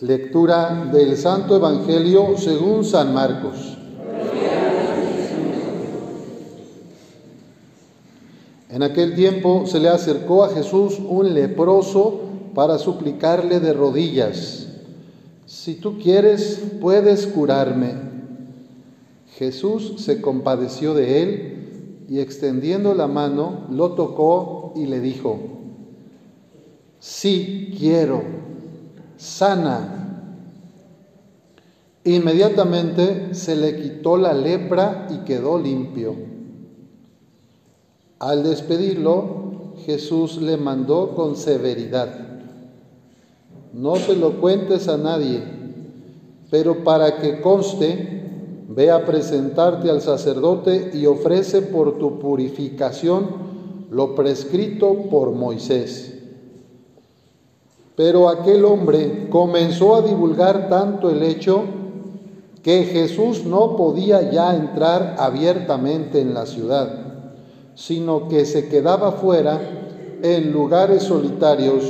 Lectura del Santo Evangelio según San Marcos. En aquel tiempo se le acercó a Jesús un leproso para suplicarle de rodillas, si tú quieres, puedes curarme. Jesús se compadeció de él y extendiendo la mano, lo tocó y le dijo, sí quiero, sana. Inmediatamente se le quitó la lepra y quedó limpio. Al despedirlo, Jesús le mandó con severidad, no se lo cuentes a nadie, pero para que conste, ve a presentarte al sacerdote y ofrece por tu purificación lo prescrito por Moisés. Pero aquel hombre comenzó a divulgar tanto el hecho que Jesús no podía ya entrar abiertamente en la ciudad, sino que se quedaba fuera en lugares solitarios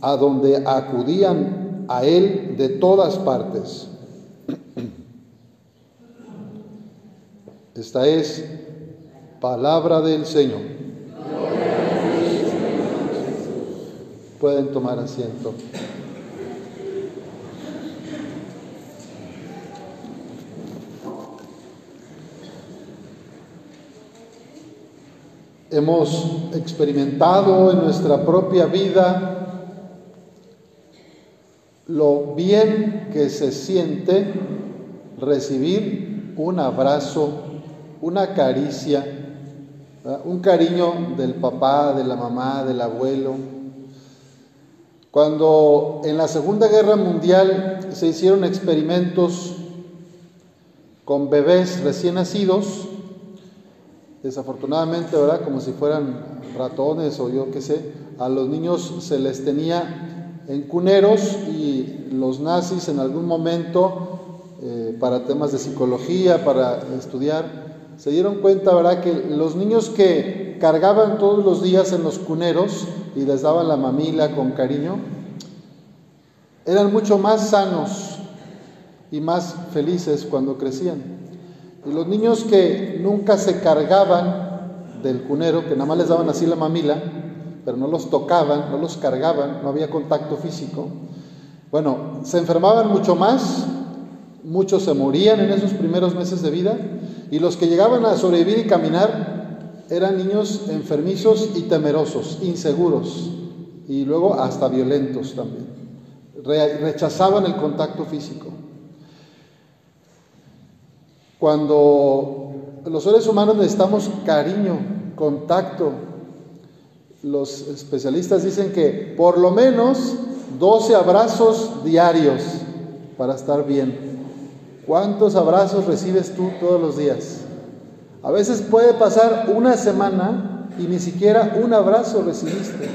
a donde acudían a él de todas partes. Esta es palabra del Señor. Pueden tomar asiento. Hemos experimentado en nuestra propia vida lo bien que se siente recibir un abrazo, una caricia, un cariño del papá, de la mamá, del abuelo, cuando en la Segunda Guerra Mundial se hicieron experimentos con bebés recién nacidos, desafortunadamente, ¿verdad? Como si fueran ratones o yo qué sé, a los niños se les tenía en cuneros y los nazis en algún momento, eh, para temas de psicología, para estudiar, se dieron cuenta, ¿verdad?, que los niños que cargaban todos los días en los cuneros y les daban la mamila con cariño, eran mucho más sanos y más felices cuando crecían. Y los niños que nunca se cargaban del cunero, que nada más les daban así la mamila, pero no los tocaban, no los cargaban, no había contacto físico, bueno, se enfermaban mucho más, muchos se morían en esos primeros meses de vida y los que llegaban a sobrevivir y caminar eran niños enfermizos y temerosos, inseguros y luego hasta violentos también. Rechazaban el contacto físico. Cuando los seres humanos necesitamos cariño, contacto, los especialistas dicen que por lo menos 12 abrazos diarios para estar bien. ¿Cuántos abrazos recibes tú todos los días? A veces puede pasar una semana y ni siquiera un abrazo recibiste.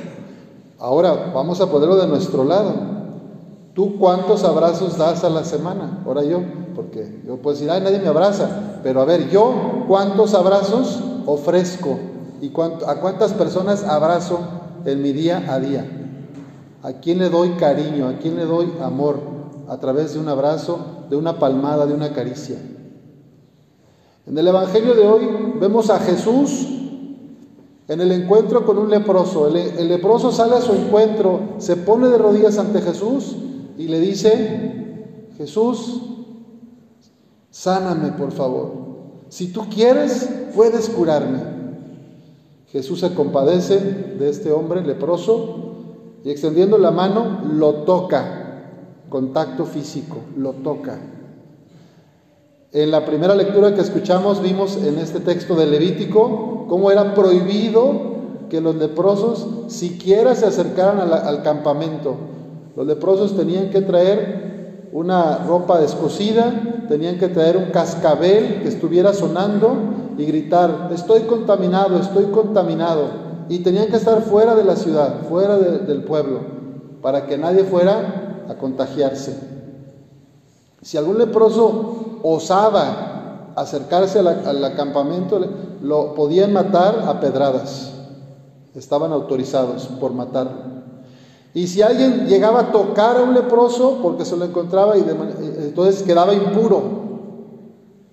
Ahora vamos a ponerlo de nuestro lado. ¿Tú cuántos abrazos das a la semana? Ahora yo, porque yo puedo decir, ay, nadie me abraza. Pero a ver, yo, ¿cuántos abrazos ofrezco? ¿Y a cuántas personas abrazo en mi día a día? ¿A quién le doy cariño? ¿A quién le doy amor? a través de un abrazo, de una palmada, de una caricia. En el Evangelio de hoy vemos a Jesús en el encuentro con un leproso. El, leproso sale a su encuentro, se pone de rodillas ante Jesús y le dice, Jesús, sáname por favor. Si tú quieres, puedes curarme. Jesús se compadece de este hombre leproso y extendiendo la mano lo toca contacto físico, lo toca. En la primera lectura que escuchamos vimos en este texto de Levítico cómo era prohibido que los leprosos siquiera se acercaran al, campamento. Los leprosos tenían que traer una ropa descosida, tenían que traer un cascabel que estuviera sonando y gritar, estoy contaminado, estoy contaminado. Y tenían que estar fuera de la ciudad, fuera del pueblo, para que nadie fuera a contagiarse. Si algún leproso osaba acercarse al acampamento, lo podían matar a pedradas. Estaban autorizados por matar. Y si alguien llegaba a tocar a un leproso porque se lo encontraba y entonces quedaba impuro,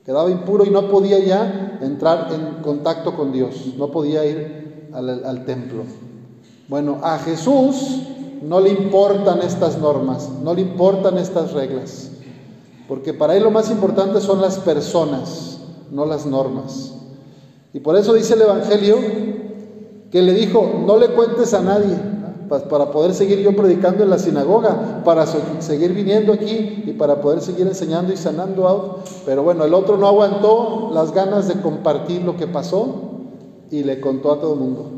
quedaba impuro y no podía ya entrar en contacto con Dios, no podía ir al, al templo. Bueno, a Jesús no le importan estas normas, no le importan estas reglas, porque para él lo más importante son las personas, no las normas. Y por eso dice el Evangelio que le dijo, no le cuentes a nadie, para poder seguir yo predicando en la sinagoga, para seguir viniendo aquí y para poder seguir enseñando y sanando. Pero bueno, el otro no aguantó las ganas de compartir lo que pasó y le contó a todo el mundo.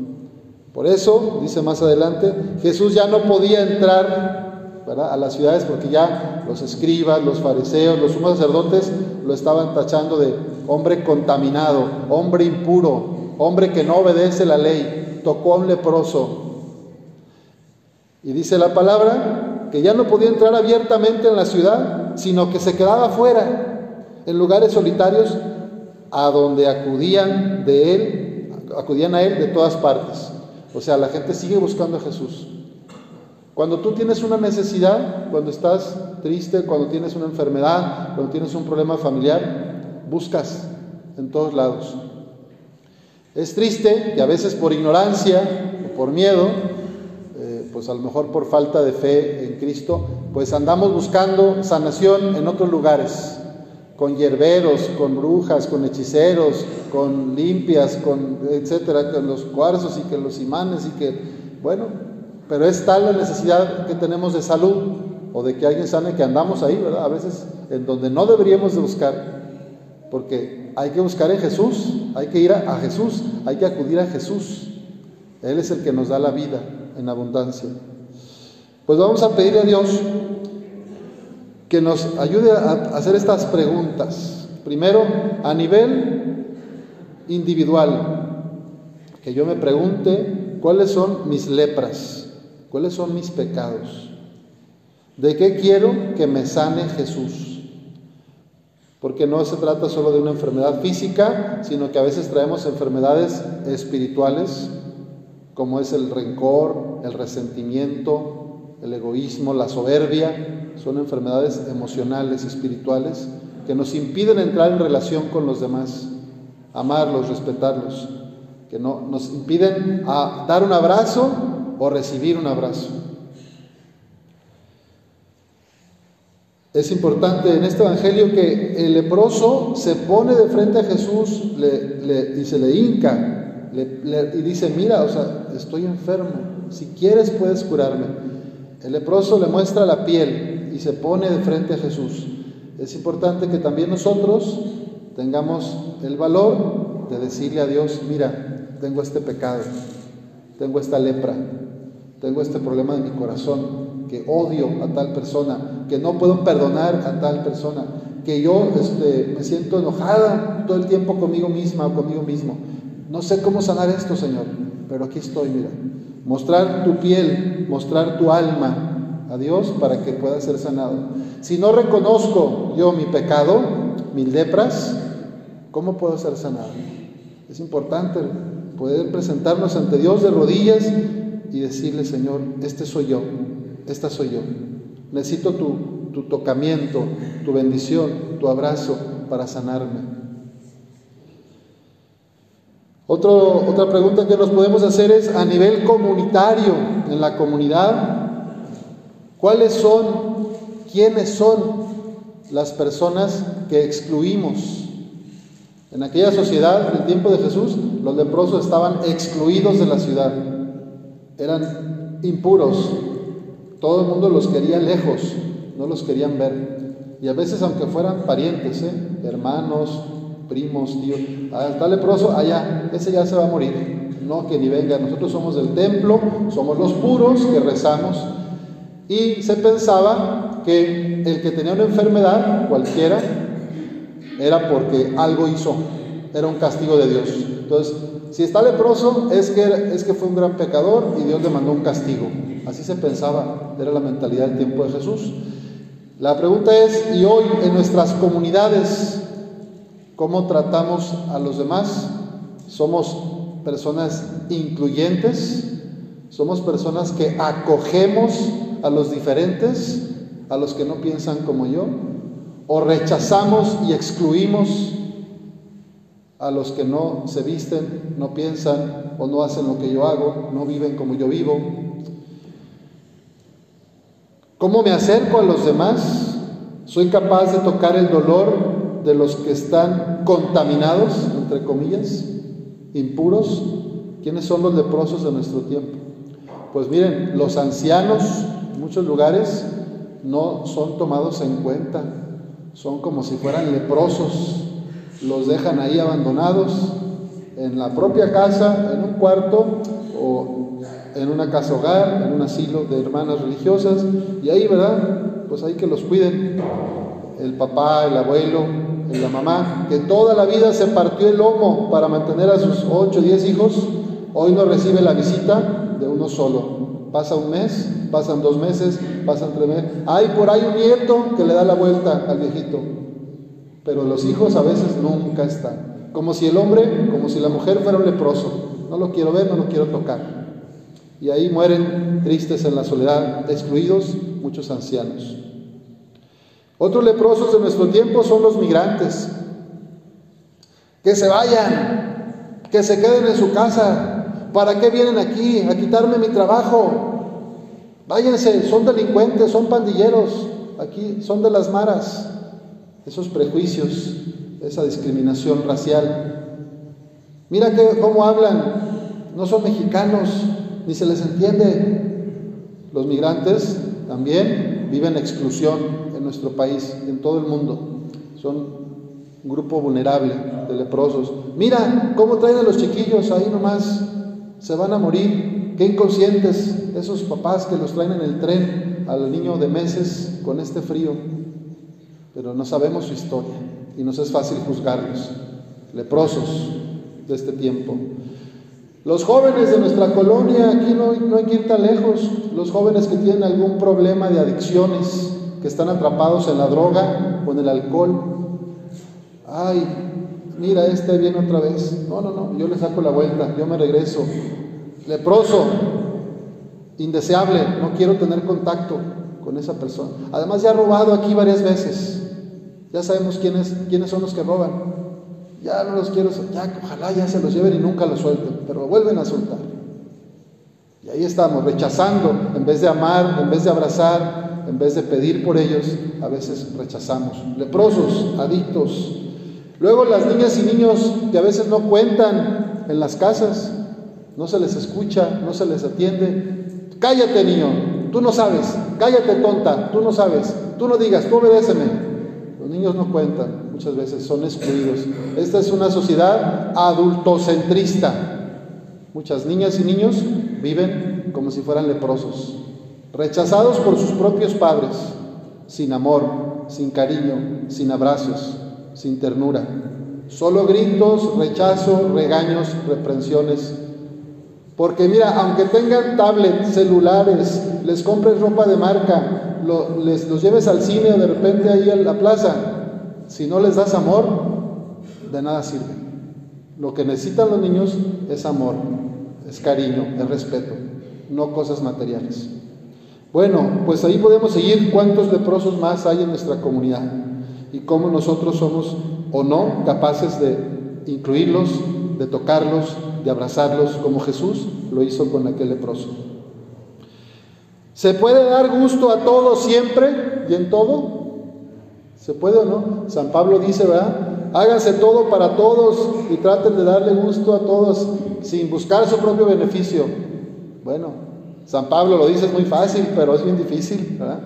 Por eso, dice más adelante, Jesús ya no podía entrar a las ciudades porque ya los escribas, los fariseos, los sumos sacerdotes lo estaban tachando de hombre contaminado, hombre impuro, hombre que no obedece la ley, tocó a un leproso. Y dice la palabra que ya no podía entrar abiertamente en la ciudad, sino que se quedaba fuera, en lugares solitarios, a donde acudían de él, acudían a él de todas partes. O sea, la gente sigue buscando a Jesús. Cuando tú tienes una necesidad, cuando estás triste, cuando tienes una enfermedad, cuando tienes un problema familiar, buscas en todos lados. Es triste que a veces por ignorancia o por miedo, eh, pues a lo mejor por falta de fe en Cristo, pues andamos buscando sanación en otros lugares, con hierberos, con brujas, con hechiceros, con limpias, con etcétera, con los cuarzos y que los imanes y que, bueno, pero es tal la necesidad que tenemos de salud o de que alguien sane que andamos ahí, ¿verdad? A veces en donde no deberíamos de buscar, porque hay que buscar en Jesús, hay que ir a, Jesús, hay que acudir a Jesús. Él es el que nos da la vida en abundancia. Pues vamos a pedirle a Dios que nos ayude a hacer estas preguntas. Primero, a nivel individual, que yo me pregunte cuáles son mis lepras. ¿Cuáles son mis pecados? ¿De qué quiero que me sane Jesús? Porque no se trata solo de una enfermedad física, sino que a veces traemos enfermedades espirituales, como es el rencor, el resentimiento, el egoísmo, la soberbia. Son enfermedades emocionales, espirituales, que nos impiden entrar en relación con los demás, amarlos, respetarlos, que no, nos impiden a dar un abrazo o recibir un abrazo. Es importante en este Evangelio que el leproso se pone de frente a Jesús y se le hinca y dice, mira, o sea, estoy enfermo, si quieres puedes curarme. El leproso le muestra la piel y se pone de frente a Jesús. Es importante que también nosotros tengamos el valor de decirle a Dios, mira, tengo este pecado, tengo esta lepra, tengo este problema en mi corazón, que odio a tal persona, que no puedo perdonar a tal persona, que yo este, me siento enojada todo el tiempo conmigo misma o conmigo mismo. No sé cómo sanar esto, Señor, pero aquí estoy, mira. Mostrar tu piel, mostrar tu alma a Dios para que pueda ser sanado. Si no reconozco yo mi pecado, mis lepras, ¿cómo puedo ser sanado? Es importante poder presentarnos ante Dios de rodillas y decirle, Señor, este soy yo, esta soy yo. Necesito tu, tu tocamiento, tu bendición, tu abrazo para sanarme. Otra pregunta que nos podemos hacer es a nivel comunitario, en la comunidad, ¿cuáles son, quiénes son las personas que excluimos? En aquella sociedad, en el tiempo de Jesús, los leprosos estaban excluidos de la ciudad eran impuros. Todo el mundo los quería lejos, no los querían ver. Y a veces, aunque fueran parientes, ¿eh? hermanos, primos, tíos, ah, está leproso, allá, ese ya se va a morir. No, que ni venga. Nosotros somos del templo, somos los puros que rezamos. Y se pensaba que el que tenía una enfermedad, cualquiera, era porque algo hizo, era un castigo de Dios. Entonces, si está leproso es que, es que fue un gran pecador y Dios le mandó un castigo. Así se pensaba, era la mentalidad del tiempo de Jesús. La pregunta es, ¿y hoy en nuestras comunidades cómo tratamos a los demás? ¿Somos personas incluyentes? Somos personas que acogemos a los diferentes, a los que no piensan como yo, o rechazamos y excluimos a los que no se visten, no piensan o no hacen lo que yo hago, no viven como yo vivo. ¿Cómo me acerco a los demás? ¿Soy capaz de tocar el dolor de los que están contaminados, entre comillas, impuros? ¿Quiénes son los leprosos de nuestro tiempo? Pues miren, los ancianos en muchos lugares no son tomados en cuenta, son como si fueran leprosos, los dejan ahí abandonados en la propia casa, en un cuarto o en una casa hogar, en un asilo de hermanas religiosas, y ahí, ¿verdad? Pues hay que los cuiden, el papá, el abuelo, la mamá, que toda la vida se partió el lomo para mantener a sus 8 o 10 hijos, hoy no recibe la visita de uno solo. Pasa un mes, pasan dos meses, pasan tres meses. Hay por ahí un nieto que le da la vuelta al viejito. Pero los hijos a veces nunca están. Como si el hombre, como si la mujer fuera un leproso. No lo quiero ver, no lo quiero tocar. Y ahí mueren tristes en la soledad, excluidos muchos ancianos. Otros leprosos de nuestro tiempo son los migrantes. Que se vayan, que se queden en su casa, ¿Para qué vienen aquí? A quitarme mi trabajo. Váyanse, son delincuentes, son pandilleros, aquí son de las maras. Esos prejuicios, esa discriminación racial. Mira que, cómo hablan, no son mexicanos, ni se les entiende. Los migrantes también viven exclusión en nuestro país, en todo el mundo. Son un grupo vulnerable de leprosos. Mira cómo traen a los chiquillos ahí nomás se van a morir. Qué inconscientes esos papás que los traen en el tren al niño de meses con este frío. Pero no sabemos su historia y nos es fácil juzgarlos. Leprosos de este tiempo. Los jóvenes de nuestra colonia, aquí no, no hay ir tan lejos, los jóvenes que tienen algún problema de adicciones, que están atrapados en la droga o en el alcohol. Ay, mira, este viene otra vez. No, no, no, yo le saco la vuelta, yo me regreso. Leproso, indeseable, no quiero tener contacto con esa persona. Además ya ha robado aquí varias veces. Ya sabemos quiénes, quiénes son los que roban. Ya no los quiero, ya ojalá ya se los lleven y nunca los suelten, pero vuelven a soltar. Y ahí estamos, rechazando, en vez de amar, en vez de abrazar, en vez de pedir por ellos, a veces rechazamos. Leprosos, adictos, Luego las niñas y niños que a veces no cuentan en las casas, no se les escucha, no se les atiende. Cállate niño, tú no sabes, cállate tonta, tú no sabes, tú no digas, tú obedéceme. Los niños no cuentan, muchas veces son excluidos. Esta es una sociedad adultocentrista. Muchas niñas y niños viven como si fueran leprosos, rechazados por sus propios padres, sin amor, sin cariño, sin abrazos sin ternura. Solo gritos, rechazo, regaños, reprensiones. Porque mira, aunque tengan tablets, celulares, les compres ropa de marca, les, los lleves al cine o de repente ahí a la plaza, si no les das amor, de nada sirve. Lo que necesitan los niños es amor, es cariño, es respeto, no cosas materiales. Bueno, pues ahí podemos seguir cuántos leprosos más hay en nuestra comunidad y cómo nosotros somos o no capaces de incluirlos, de tocarlos, de abrazarlos, como Jesús lo hizo con aquel leproso. ¿Se puede dar gusto a todos siempre y en todo? ¿Se puede o no? San Pablo dice, ¿verdad? Háganse todo para todos y traten de darle gusto a todos sin buscar su propio beneficio. Bueno, San Pablo lo dice es muy fácil, pero es bien difícil, ¿verdad?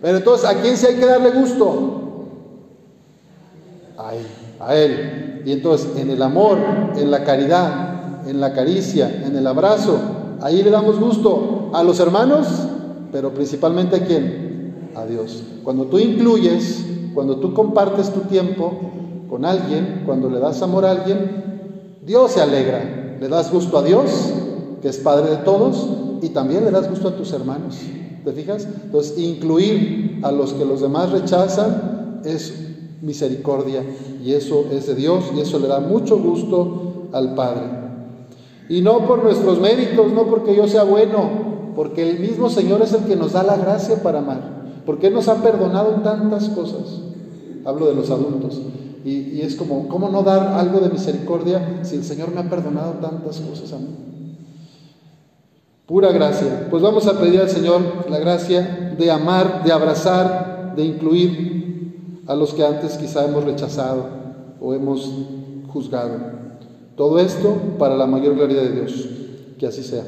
Pero entonces, ¿a quién sí hay que darle gusto? a Él, a Él. Y entonces en el amor, en la caridad, en la caricia, en el abrazo, ahí le damos gusto a los hermanos, pero principalmente a quién? A Dios. Cuando tú incluyes, cuando tú compartes tu tiempo con alguien, cuando le das amor a alguien, Dios se alegra. Le das gusto a Dios, que es Padre de todos, y también le das gusto a tus hermanos. ¿Te fijas? Entonces, incluir a los que los demás rechazan es misericordia y eso es de Dios y eso le da mucho gusto al Padre. Y no por nuestros méritos, no porque yo sea bueno, porque el mismo Señor es el que nos da la gracia para amar, porque Él nos ha perdonado tantas cosas. Hablo de los adultos. Y, es como, ¿cómo no dar algo de misericordia si el Señor me ha perdonado tantas cosas a mí? Pura gracia. Pues vamos a pedir al Señor la gracia de amar, de abrazar, de incluir a los que antes quizá hemos rechazado o hemos juzgado. Todo esto para la mayor gloria de Dios. Que así sea.